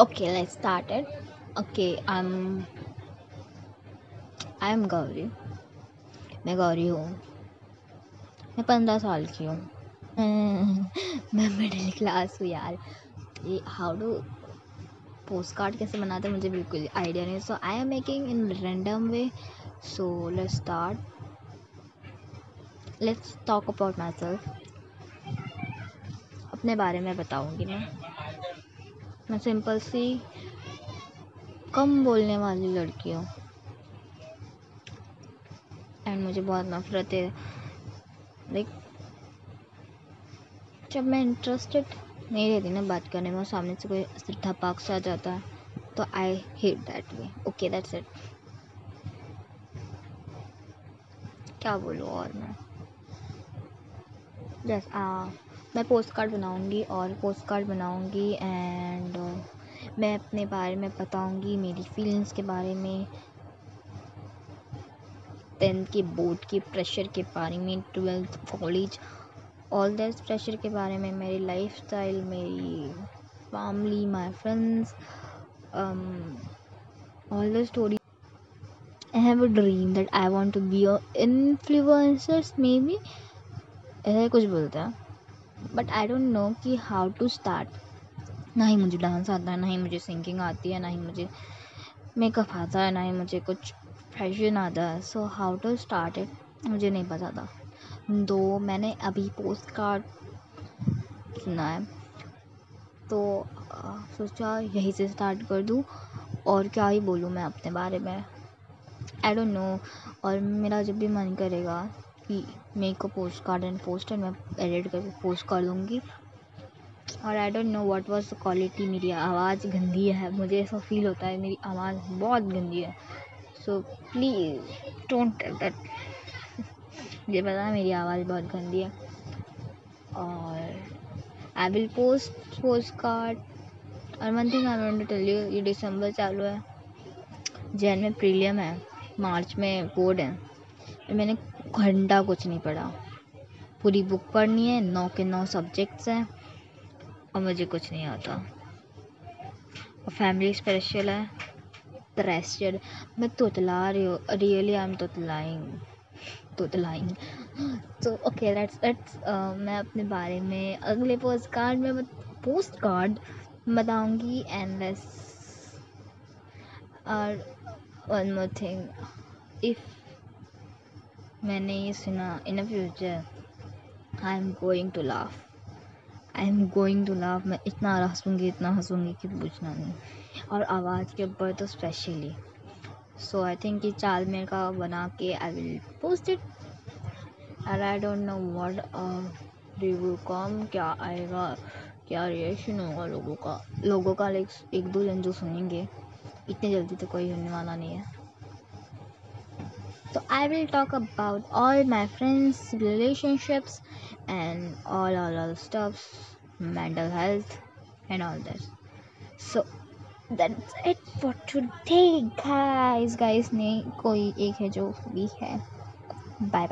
Okay, let's start it. Okay, I'm I am Gauri मैं गौरी हूँ। मैं पंद्रह साल की हूँ। मैं मिडिल क्लास हूँ यार। ये हाउ डू पोस्ट कार्ड कैसे बनाते हैं मुझे बिल्कुल आइडिया नहीं so I am making in random way so let's start let's talk about my self अपने बारे में बताऊँगी मैं। मैं सिंपल सी कम बोलने वाली लड़की हूँ। एंड मुझे बहुत नफरत है। लाइक जब मैं इंटरेस्टेड नहीं रहती ना बात करने में सामने से कोई धपाक से आ जाता है तो I hate that way okay that's it क्या बोलूँ और मैं? जस मैं पोस्ट कार्ड बनाऊँगी और पोस्ट कार्ड बनाऊँगी एंड मैं अपने बारे में बताऊँगी, मेरी फीलिंग्स के बारे में टेंथ के बोर्ड के प्रेशर के बारे में twelfth college all this pressure के बारे में, मेरी लाइफ स्टाइल मेरी family my friends all the story I have a dream that I want to be a influencers maybe ऐसा कुछ बोलता है। बट आई डोंट नो कि हाउ टू स्टार्ट ना ही मुझे डांस आता है, ना ही मुझे सिंगिंग आती है, ना ही मुझे मेकअप आता है, ना ही मुझे कुछ फ़ैशन आता है. So how to start it मुझे नहीं पता था. दो, मैंने अभी पोस्ट कार्ड सुना है. तो सोचा यहीं से स्टार्ट कर दूँ और क्या ही बोलूँ मैं अपने बारे में. आई डोंट नो और मेरा जब भी मन करेगा कि मेरे को पोस्ट कार्ड एंड पोस्टर मैं एडिट करके पोस्ट कर दूँगी और I don't know what was the quality मेरी आवाज़ गंदी है। मुझे ऐसा फील होता है, मेरी आवाज़ बहुत गंदी है। सो प्लीज़ डोंट दैट मुझे पता है मेरी आवाज़ बहुत गंदी है। और I will post postcard और one thing I to tell you ये दिसंबर चालू है। जैन में प्रीलियम है। मार्च में बोर्ड है। मैंने घंटा कुछ नहीं पढ़ा। पूरी बुक पढ़नी है, नौ के नौ सब्जेक्ट्स हैं, और मुझे कुछ नहीं आता। और फैमिली स्पेशल है प्रेशर मैं तोतला रही हूँ रियली आई एम तोतलाइंग। तोतलाइंग तो ओके लेट्स लेट्स मैं अपने बारे में, अगले पोस्ट कार्ड में पोस्ट कार्ड बताऊँगी एंड लेस और वन मोर थिंग इफ़ मैंने ये सुना in a future I am going to laugh I am going to laugh मैं इतना हंसूँगी इतना हंसूँगी कि पूछना नहीं। और आवाज़ के ऊपर तो स्पेशली सो आई थिंक ये चाल मेरे का बना के आई विल पोस्ट इट और I don't know what review come क्या आएगा, क्या रिएक्शन होगा लोगों का। लोगों का लाइक एक दो जन जो सुनेंगे, इतने जल्दी तो कोई होने वाला नहीं है। तो I will talk about all my friends relationships and all all all stuffs mental health and all that so that's it for today guys guys ने कोई एक है जो भी है बाय बाय